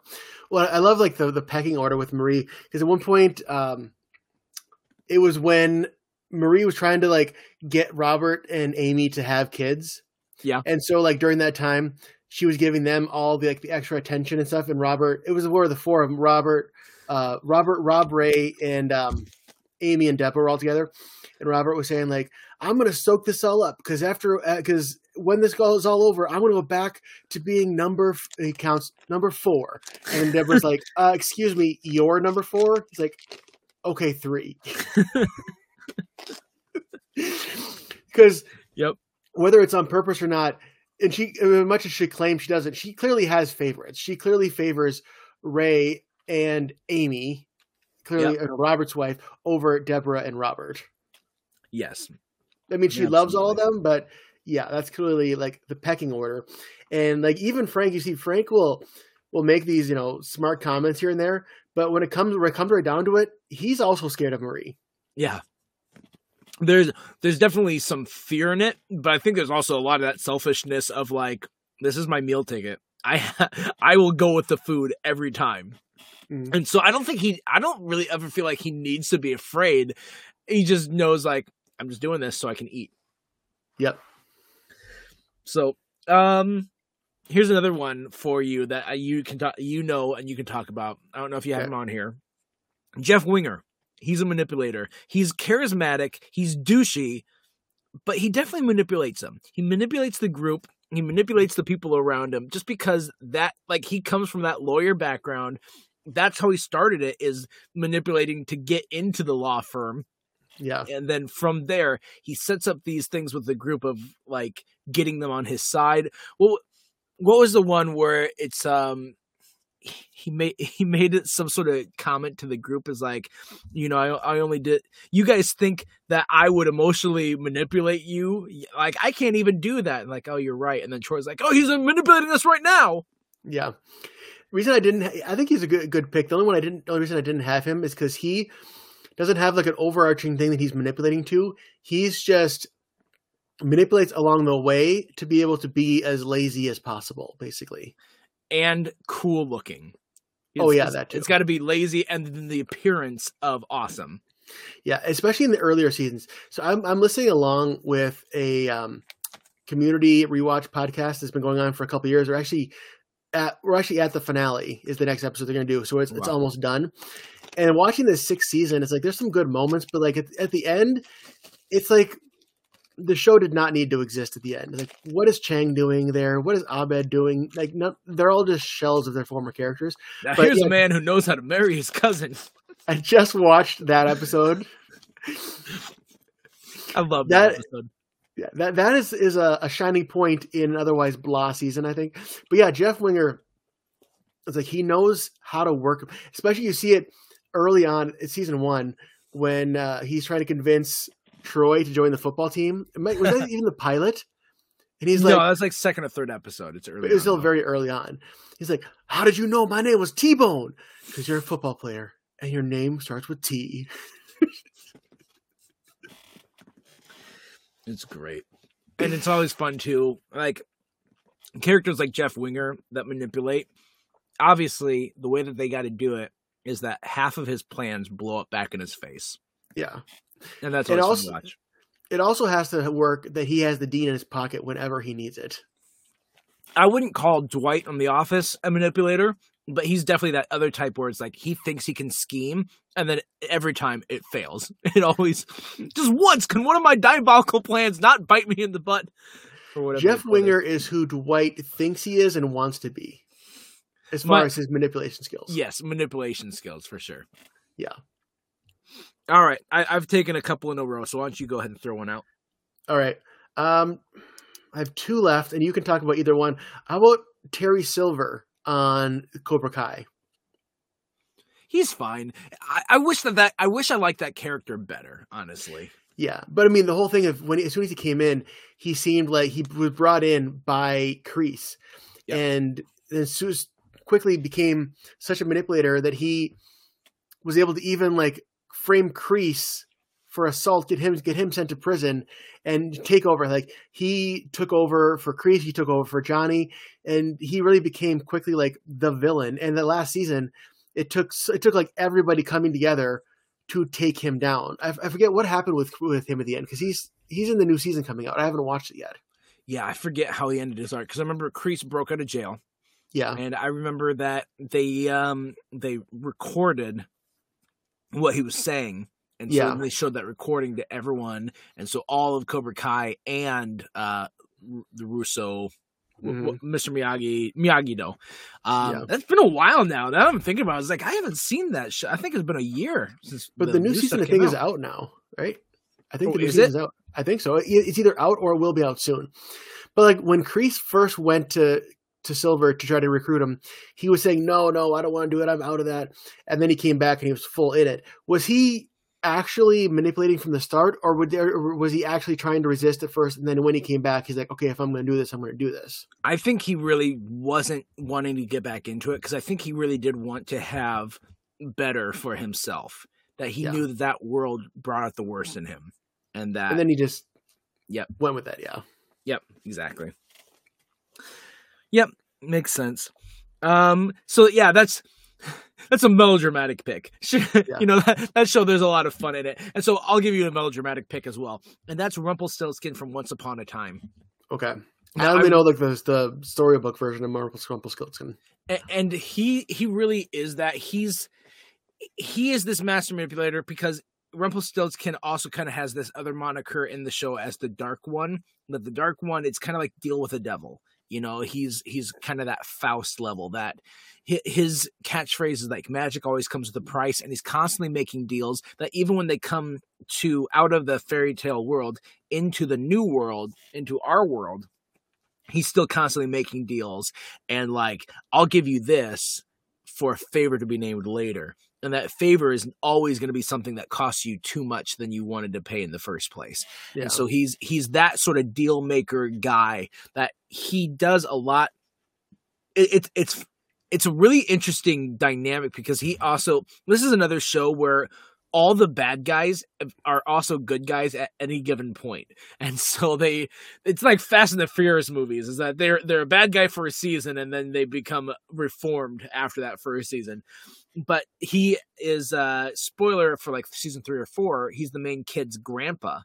Well, I love like the the pecking order with Marie because at one point, um, it was when Marie was trying to like get Robert and Amy to have kids. Yeah. and so like during that time, she was giving them all the like the extra attention and stuff. And Robert, it was where the four of them, Robert, uh, Robert, Rob, Ray, and um, Amy and Deborah were all together. And Robert was saying like, "I'm gonna soak this all up because after because when this goes all over, I'm gonna go back to being number f- he counts number four. And Deborah's like, uh, "Excuse me, you're number four? He's like, "Okay, three. Because Yep. whether it's on purpose or not, and she as much as she claims she doesn't, she clearly has favorites. She clearly favors Ray and Amy, clearly uh, Robert's wife, over Deborah and Robert. yes I mean, she Yeah, loves all of them, but yeah, that's clearly like the pecking order. And like even Frank, you see, Frank will will make these you know smart comments here and there, but when it comes when it comes right down to it, he's also scared of Marie. yeah there's there's definitely some fear in it but i think there's also a lot of that selfishness of like this is my meal ticket i i will go with the food every time Mhm. and so i don't think he i don't really ever feel like he needs to be afraid he just knows like i'm just doing this so i can eat Yep. So, um, here's another one for you that you can talk, you know, and you can talk about. I don't know if you have Okay. him on here. Jeff Winger. He's a manipulator. He's charismatic. He's douchey, but he definitely manipulates them. He manipulates the group. He manipulates the people around him just because that, like, he comes from that lawyer background. That's how he started it is manipulating to get into the law firm Yeah. and then from there he sets up these things with the group of like getting them on his side well what was the one where it's um he made he made it some sort of comment to the group is like you know I, I only did you guys think that i would emotionally manipulate you like i can't even do that And like oh you're right and then troy's like oh he's manipulating us right now Yeah. Reason I didn't, I think he's a good good pick. The only one I didn't, the only reason I didn't have him is because he doesn't have like an overarching thing that he's manipulating to. He's just manipulates along the way to be able to be as lazy as possible, basically. and cool looking Oh, yeah, It's- that too. it's got to be lazy and then the appearance of awesome Yeah, especially in the earlier seasons. So I'm I'm listening along with a um, community rewatch podcast that's been going on for a couple years. We're actually at we're actually at the finale is the next episode they're going to do. So it's it's almost done. And watching this sixth season, it's like there's some good moments, but like at, at the end, it's like the show did not need to exist at the end. Like, what is Chang doing there? What is Abed doing? Like, no, they're all just shells of their former characters. Now, But, here's yeah. a man who knows how to marry his cousin. I just watched that episode. I love that, That- episode. Yeah, that that is is a, a shining point in otherwise blah season, I think. But yeah, Jeff Winger, it's like he knows how to work. Especially you see it early on in season one when uh, he's trying to convince Troy to join the football team. Might- Was that even the pilot? And he's like, no, that's like second or third episode. It's early. it was still though. very early on. He's like, "How did you know my name was T Bone? Because you're a football player and your name starts with T." It's great, and it's always fun too. Like characters like Jeff Winger that manipulate. Obviously, the way that they got to do it is that half of his plans blow up back in his face, Yeah. And that's fun also-. It also has to work that he has the dean in his pocket whenever he needs it. I wouldn't call Dwight on The Office a manipulator, but he's definitely that other type where it's like he thinks he can scheme, and then every time it fails. It always just once can one of my diabolical plans not bite me in the butt. Jeff Winger is who Dwight thinks he is and wants to be, as far my, as his manipulation skills. Yes, manipulation skills for sure. Yeah. All right, I, have taken a couple in a row, so why don't you go ahead and throw one out? All right. Um, I have two left, and you can talk about either one. How about Terry Silver on Cobra Kai? He's fine. I, I wish that, that I wish I liked that character better, honestly. Yeah, but I mean, the whole thing of when as soon as he came in, he seemed like he was brought in by Kreese, yep. and then Seuss quickly became such a manipulator that he was able to even like frame Kreese for assault, get him get him sent to prison, and take over. Like he took over for Kreese, he took over for Johnny, and he really became quickly like the villain. And the last season, it took it took like everybody coming together to take him down. I, I forget what happened with with him at the end because he's he's in the new season coming out. I haven't watched it yet. Yeah, I forget how he ended his arc because I remember Kreese broke out of jail. Yeah, and I remember that they um they recorded what he was saying and so yeah. they showed that recording to everyone, and so all of Cobra Kai and uh, LaRusso, mm-hmm. Mr. Miyagi, Miyagi Do. Um, yeah. That's been a while now. Now I'm thinking about, it, I was like, I haven't seen that. Show. I think it's been a year since. But the, the new, new season, I think, out. is out now, right? I think oh, the new season's out. I think so. It's either out or it will be out soon. But like when Kreese first went to to Silver to try to recruit him, he was saying, "No, no, I don't want to do it. I'm out of that." And then he came back and he was full in it. Was he actually manipulating from the start, or, would there, or was he actually trying to resist at first, and then when he came back, he's like, "Okay, if I'm going to do this, I'm going to do this." I think he really wasn't wanting to get back into it because I think he really did want to have better for himself. That he yeah. knew that that world brought out the worst in him, and that, and then he just, yep, went with that. Yeah, yep, exactly. Yep, makes sense. Um, so yeah, that's that's a melodramatic pick. yeah. You know that, that show. There's a lot of fun in it, and so I'll give you a melodramatic pick as well, and that's Rumpelstiltskin from Once Upon a Time. Okay. Now that we know like the the storybook version of Rumpelstiltskin. And, and he he really is that. He's he is this master manipulator because Rumpelstiltskin also kind of has this other moniker in the show as the Dark One. But the Dark One, it's kind of like deal with the devil. You know, he's he's kind of that Faust level. That his catchphrase is like magic always comes with a price, and he's constantly making deals. That even when they come to out of the fairy tale world into the new world, into our world, he's still constantly making deals. And like, I'll give you this for a favor to be named later and that favor isn't always going to be something that costs you too much than you wanted to pay in the first place. Yeah. And so he's he's that sort of deal maker guy that he does a lot. It's it, it's it's a really interesting dynamic because he also this is another show where all the bad guys are also good guys at any given point. And so they it's like Fast and the Furious movies is that they're they're a bad guy for a season and then they become reformed after that first season. But he is uh spoiler for like season 3 or 4, he's the main kid's grandpa.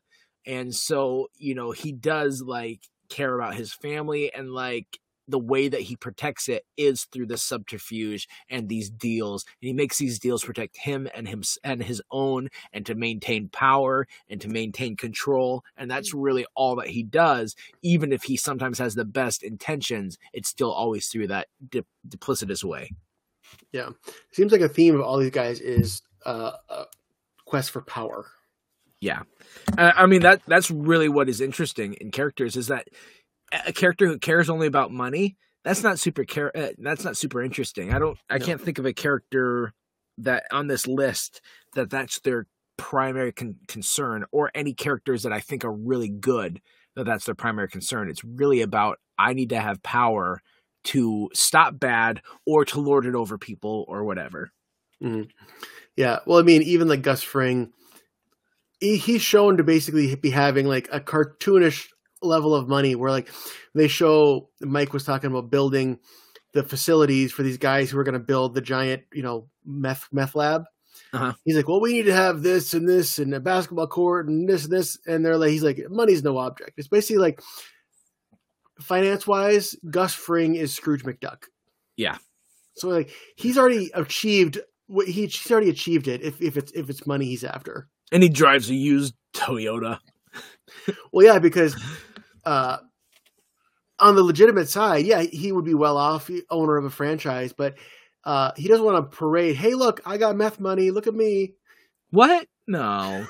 And so, you know, he does like care about his family and like the way that he protects it is through the subterfuge and these deals and he makes these deals protect him and him and his own and to maintain power and to maintain control and that's mm. really all that he does. Even if he sometimes has the best intentions it's still always through that dip, duplicitous way. Yeah. Seems like a theme of all these guys is uh, a quest for power. Yeah. I mean that that's really what is interesting in characters is that a character who cares only about money that's not super care uh, that's not super interesting i don't i no. can't think of a character that on this list that that's their primary con- concern or any characters that i think are really good that that's their primary concern it's really about i need to have power to stop bad or to lord it over people or whatever mm-hmm. yeah well i mean even like gus fring he, he's shown to basically be having like a cartoonish level of money where like they show Mike was talking about building the facilities for these guys who are going to build the giant, you know, meth meth lab. Uh-huh. He's like, well, we need to have this and this and a basketball court and this and this, and they're like, he's like, money's no object. It's basically like finance wise, Gus Fring is Scrooge McDuck. Yeah. So like he's already achieved what he, he's already achieved it if, if it's if it's money he's after. And he drives a used Toyota. Well, yeah, because uh, on the legitimate side, yeah, he would be well off, owner of a franchise, but uh, he doesn't want to parade. Hey, look, I got meth money. Look at me. What? No.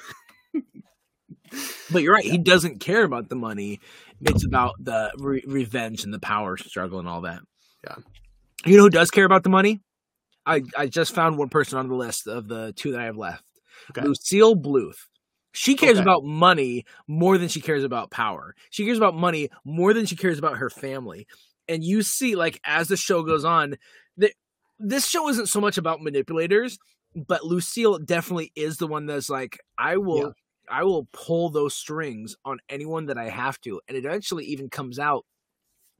but you're right. He doesn't care about the money. It's about the re- revenge and the power struggle and all that. Yeah. You know who does care about the money? I, I just found one person on the list of the two that I have left. Okay. Lucille Bluth. She cares Okay. about money more than she cares about power. She cares about money more than she cares about her family. And you see, like, as the show goes on, that this show isn't so much about manipulators, but Lucille definitely is the one that's like, I will Yeah. I will pull those strings on anyone that I have to. And it actually even comes out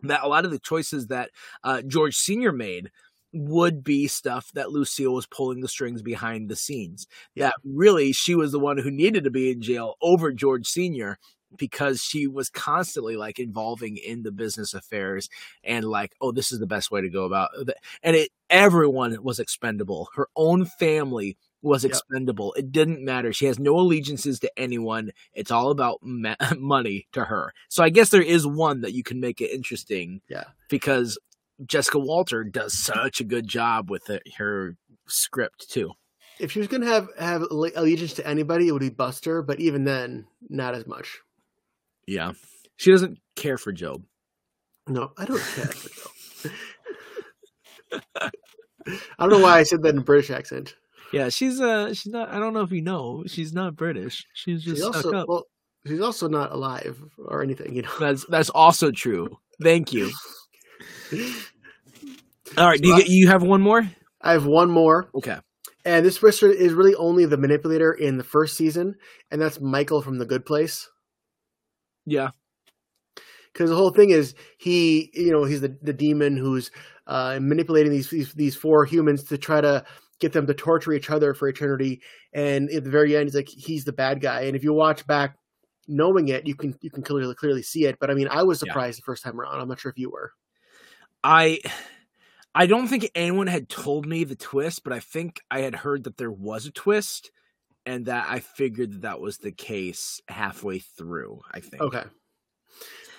that a lot of the choices that uh, George Sr. made would be stuff that Lucille was pulling the strings behind the scenes. That really she was the one who needed to be in jail over George Sr. because she was constantly like involving in the business affairs and like, oh, this is the best way to go about it. And it everyone was expendable. Her own family was Yep. expendable. It didn't matter. She has no allegiances to anyone. It's all about ma- money to her. So I guess there is one that you can make it interesting. Yeah. Because Jessica Walter does such a good job with it, her script too. If she was going to have have allegiance to anybody, it would be Buster. But even then, not as much. Yeah. She doesn't care for Gob. No, I don't care for Gob. I don't know why I said that in British accent. Yeah, she's uh she's not I don't know if you know, she's not British. She's just She's stuck also up. well, she's also not alive or anything. You know. That's that's also true. Thank you. All right, do you, you have one more? I have one more, Okay. and this wrestler is really only the manipulator in the first season, and that's Michael from The Good Place. Yeah. because the whole thing is he you know he's the, the demon who's uh, manipulating these, these these four humans to try to get them to torture each other for eternity and at the very end he's like he's the bad guy and if you watch back knowing it you can you can clearly clearly see it but i mean i was Yeah. surprised the first time around i'm not sure if you were I I don't think anyone had told me the twist, but I think I had heard that there was a twist and that I figured that that was the case halfway through, I think. okay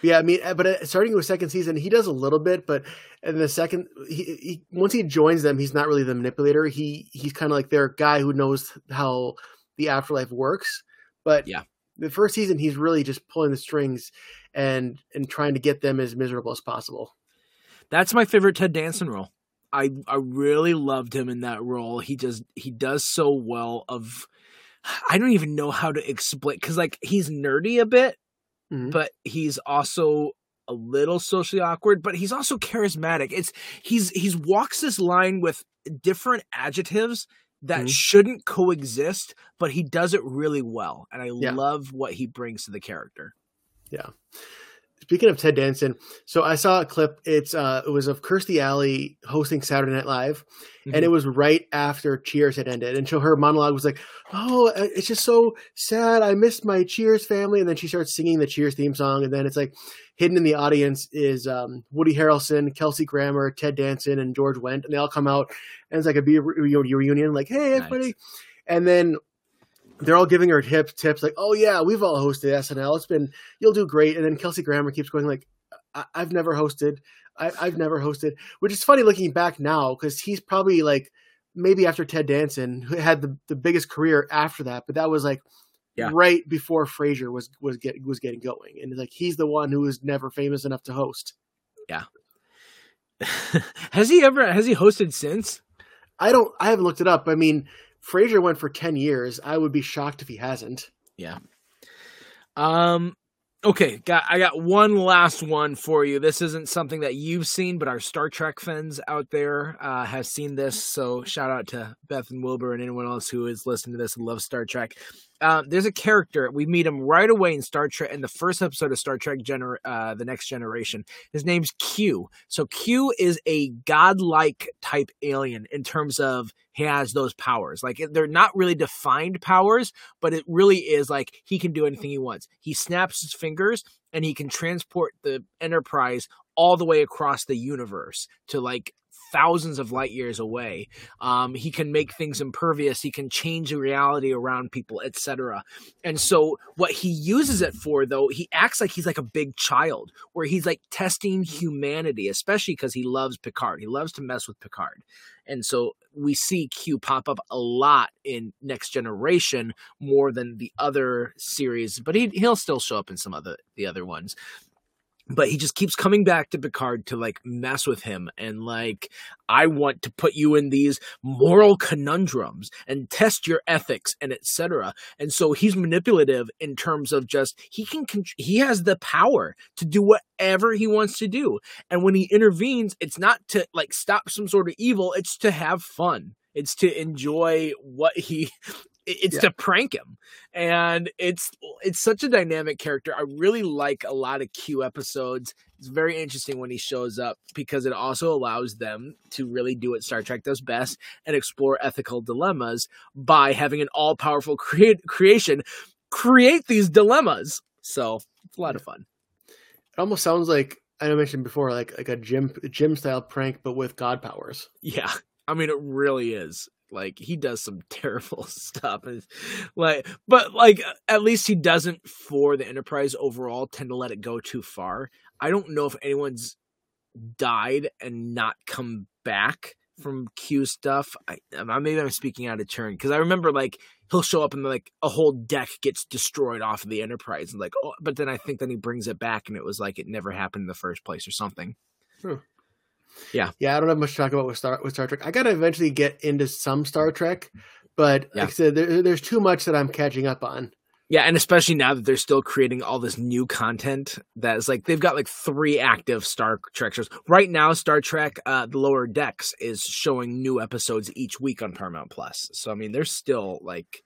yeah i mean uh, but uh, starting with second season he does a little bit but in the second he, he once he joins them he's not really the manipulator he he's kind of like their guy who knows how the afterlife works but Yeah. the first season he's really just pulling the strings and and trying to get them as miserable as possible That's my favorite Ted Danson role. I I really loved him in that role. He just he does so well of I don't even know how to explain cuz like he's nerdy a bit, Mhm. but he's also a little socially awkward, but he's also charismatic. It's he's he's walks this line with different adjectives that Mhm. shouldn't coexist, but he does it really well, and I Yeah. love what he brings to the character. Speaking of Ted Danson, so I saw a clip. It's uh, it was of Kirstie Alley hosting Saturday Night Live, Mm-hmm. and it was right after Cheers had ended. And so her monologue was like, "Oh, uh, it's just so sad. I missed my Cheers family." And then she starts singing the Cheers theme song, and then it's like hidden in the audience is um, Woody Harrelson, Kelsey Grammer, Ted Danson, and George Wendt, and they all come out, and it's like a re- reunion, like, "Hey, everybody!" Nice. And then they're all giving her tips, tips like, "Oh yeah, we've all hosted SNL. It's been you'll do great." And then Kelsey Grammer keeps going like, I- "I've never hosted. I- I've never hosted," which is funny looking back now because he's probably like maybe after Ted Danson who had the, the biggest career after that, but that was like Yeah. right before Frasier was was get, was getting going, and it's like he's the one who was never famous enough to host. Yeah. has he ever has he hosted since? I don't. I haven't looked it up. I mean, Frasier went for ten years. I would be shocked if he hasn't. Yeah. Um okay, got I got one last one for you. This isn't something that you've seen, but our Star Trek fans out there uh have seen this. So shout out to Beth and Wilbur and anyone else who is listening to this and loves Star Trek. Uh, there's a character we meet him right away in Star Trek in the first episode of Star Trek Gener- uh, the Next Generation. His name's Q. So Q is a godlike type alien in terms of he has those powers. Like they're not really defined powers, but it really is like he can do anything he wants. He snaps his fingers and he can transport the Enterprise all the way across the universe to like thousands of light years away. Um, he can make things impervious. He can change the reality around people, etc. And so, what he uses it for, though, he acts like he's like a big child, where he's like testing humanity, especially because he loves Picard. He loves to mess with Picard. And so we see Q pop up a lot in Next Generation more than the other series, but he he'll still show up in some other the other ones but he just keeps coming back to Picard to like mess with him and like I want to put you in these moral conundrums and test your ethics and etc. And so he's manipulative in terms of just he can he has the power to do whatever he wants to do. And when he intervenes, it's not to like stop some sort of evil, it's to have fun. It's to enjoy what he it's yeah. to prank him. And it's it's such a dynamic character. I really like a lot of q episodes. It's very interesting when he shows up because it also allows them to really do what star trek does best and explore ethical dilemmas by having an all-powerful create, creation create these dilemmas. So it's a lot of fun. It almost sounds like i mentioned before like like a gym gym style prank but with god powers. Yeah. I mean, it really is. Like he does some terrible stuff, like, but like at least he doesn't for the Enterprise overall tend to let it go too far. I don't know if anyone's died and not come back from Q stuff. I, maybe I'm speaking out of turn because I remember like he'll show up and like a whole deck gets destroyed off of the Enterprise and like, oh, but then I think then he brings it back and it was like it never happened in the first place or something. Hmm. Yeah, yeah. I don't have much to talk about with Star with Star Trek. I gotta eventually get into some Star Trek, but yeah. like I said, there, there's too much that I'm catching up on. Yeah, and especially now that they're still creating all this new content that is like they've got like three active Star Trek shows. Right now, Star Trek uh the lower decks is showing new episodes each week on Paramount Plus. So I mean they're still like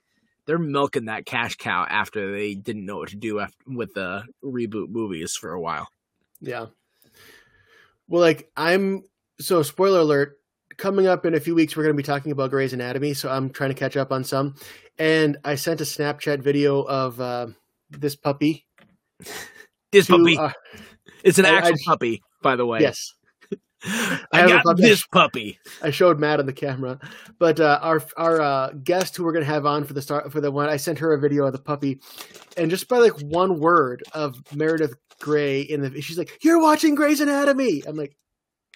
they're milking that cash cow after they didn't know what to do after, with the reboot movies for a while. Yeah. Well, like I'm so spoiler alert. Coming up in a few weeks, we're going to be talking about Grey's Anatomy, so I'm trying to catch up on some. And I sent a Snapchat video of uh, this puppy. This to, puppy. Uh, it's an I, actual I, puppy, by the way. Yes. I, I got this puppy. I showed Matt on the camera, but uh, our our uh, guest who we're gonna have on for the start for the one, I sent her a video of the puppy, and just by like one word of Meredith Grey in the, she's like, "You're watching Grey's Anatomy." I'm like,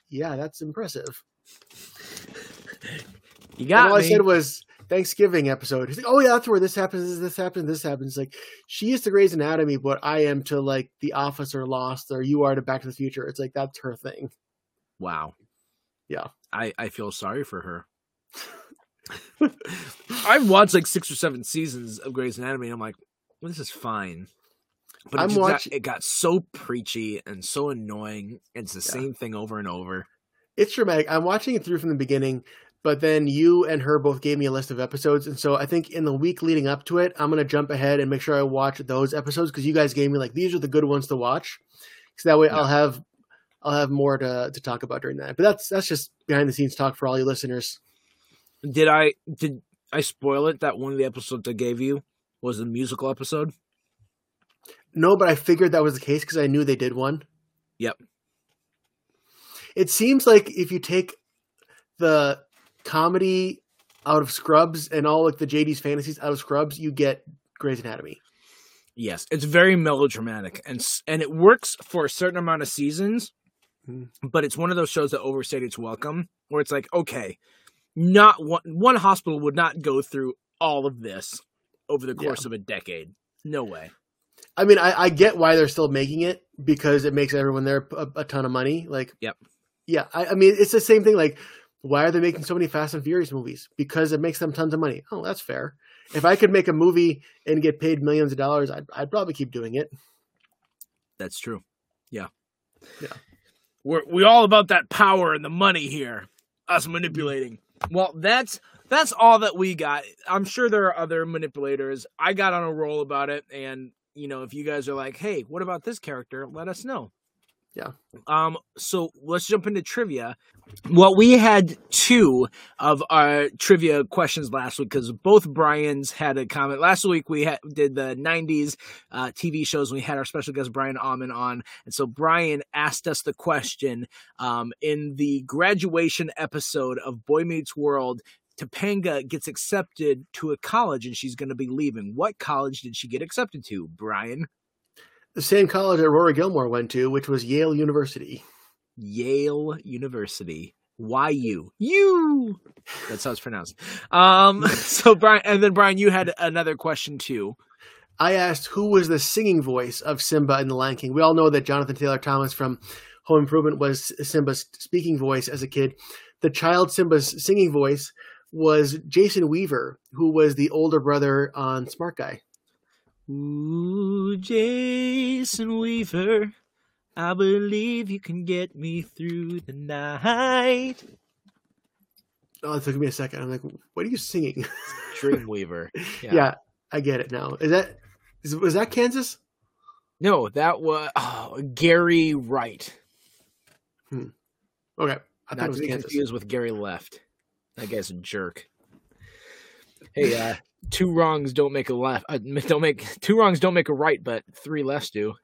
"Yeah, that's impressive." You got and all me. I said was Thanksgiving episode. He's like, "Oh yeah, that's where this happens. This happens. This happens." Like she is to Grey's Anatomy, but I am to like The Office or Lost, or you are to Back to the Future. It's like that's her thing. Wow. Yeah. I I feel sorry for her. I've watched like six or seven seasons of Grey's Anatomy. and I'm like, well, this is fine. But I'm it, watching... got, it got so preachy and so annoying. It's the yeah. same thing over and over. It's dramatic. I'm watching it through from the beginning, but then you and her both gave me a list of episodes, and so I think in the week leading up to it, I'm gonna jump ahead and make sure I watch those episodes because you guys gave me like these are the good ones to watch. So that way yeah. I'll have I'll have more to to talk about during that. But that's that's just behind the scenes talk for all you listeners. Did I did I spoil it that one of the episodes I gave you was the musical episode? No, but I figured that was the case because I knew they did one. Yep. It seems like if you take the comedy out of Scrubs and all like the JD's fantasies out of Scrubs, you get Grey's Anatomy. Yes, it's very melodramatic and and it works for a certain amount of seasons, but it's one of those shows that overstayed its welcome. Where it's like, okay, not one one hospital would not go through all of this over the course yeah. of a decade. No way. I mean, I, I, get why they're still making it because it makes everyone there a, a ton of money. Like, yep, yeah. I, I, mean, it's the same thing. Like, why are they making so many Fast and Furious movies? Because it makes them tons of money. Oh, that's fair. If I could make a movie and get paid millions of dollars, I'd, I'd probably keep doing it. That's true. Yeah, yeah. We're we all about that power and the money here. Us manipulating. Well, that's that's all that we got. I'm sure there are other manipulators. I got on a roll about it, and you know, if you guys are like, hey, what about this character? Let us know. Yeah. Um. So let's jump into trivia. Well, we had two of our trivia questions last week because both Brian's had a comment. Last week we did the '90s uh, TV shows. And we had our special guest Brian Alman on, and so Brian asked us the question um, in the graduation episode of Boy Meets World. Topanga gets accepted to a college and she's going to be leaving. What college did she get accepted to, Brian? The same college that Rory Gilmore went to, which was Yale University. Yale University. YU. You. That's how it's pronounced. Um, so Brian, and then Brian, you had another question too. I asked who was the singing voice of Simba in The Lion King. We all know that Jonathan Taylor Thomas from Home Improvement was Simba's speaking voice as a kid. The child Simba's singing voice was Jason Weaver, who was the older brother on Smart Guy. Ooh, Jason Weaver, I believe you can get me through the night. Oh, it took me a second. I'm like, what are you singing? Dreamweaver. Yeah. yeah, I get it now. Is that is, was that Kansas? No, that was oh, Gary Wright. Hmm. Okay, I thought it was Kansas. confused with Gary Left. That guy's a jerk. Hey, uh, two wrongs don't make a left. Uh, don't make two wrongs don't make a right, but three lefts do.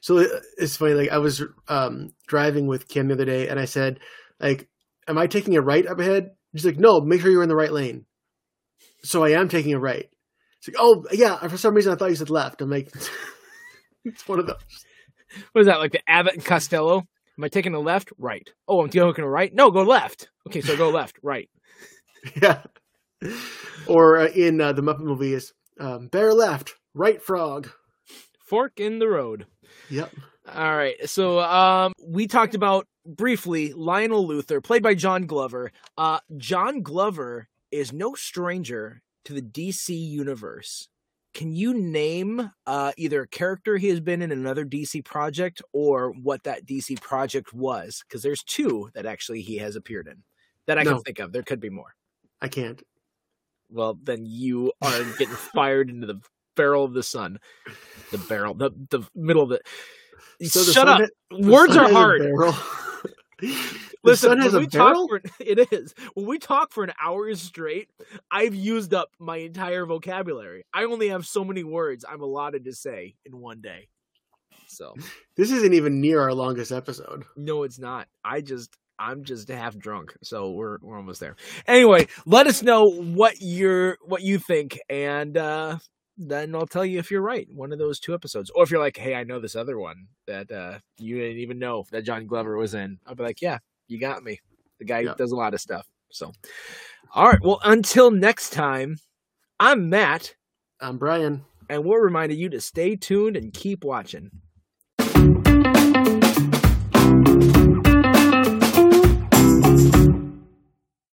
So uh, it's funny. Like I was um, driving with Kim the other day, and I said, "Like, am I taking a right up ahead?" She's like, "No, make sure you're in the right lane." So I am taking a right. She's like, "Oh yeah." For some reason, I thought you said left. I'm like, it's one of those. What is that? Like the Abbott and Costello? Am I taking a left? Right. Oh, I'm taking a right? No, go left. Okay, so go left, right. Yeah. Or uh, in uh, the Muppet movies, um, bear left, right frog. Fork in the road. Yep. All right. So um, we talked about briefly Lionel Luthor, played by John Glover. Uh, John Glover is no stranger to the DC universe. Can you name uh, either a character he has been in another DC project or what that DC project was? Because there's two that actually he has appeared in that I no. can think of. There could be more. I can't. Well, then you are getting fired into the barrel of the sun. The barrel, the the middle of it. So Shut up. Words are hard. Listen, when we talk for, it is when we talk for an hour straight. I've used up my entire vocabulary. I only have so many words I'm allotted to say in one day. So this isn't even near our longest episode. No, it's not. I just I'm just half drunk, so we're we're almost there. Anyway, let us know what you're what you think, and uh, then I'll tell you if you're right. One of those two episodes, or if you're like, hey, I know this other one that uh, you didn't even know that John Glover was in. I'll be like, yeah, you got me. The guy yeah. does a lot of stuff. So, all right. Well, until next time, I'm Matt. I'm Brian. And we're reminding you to stay tuned and keep watching.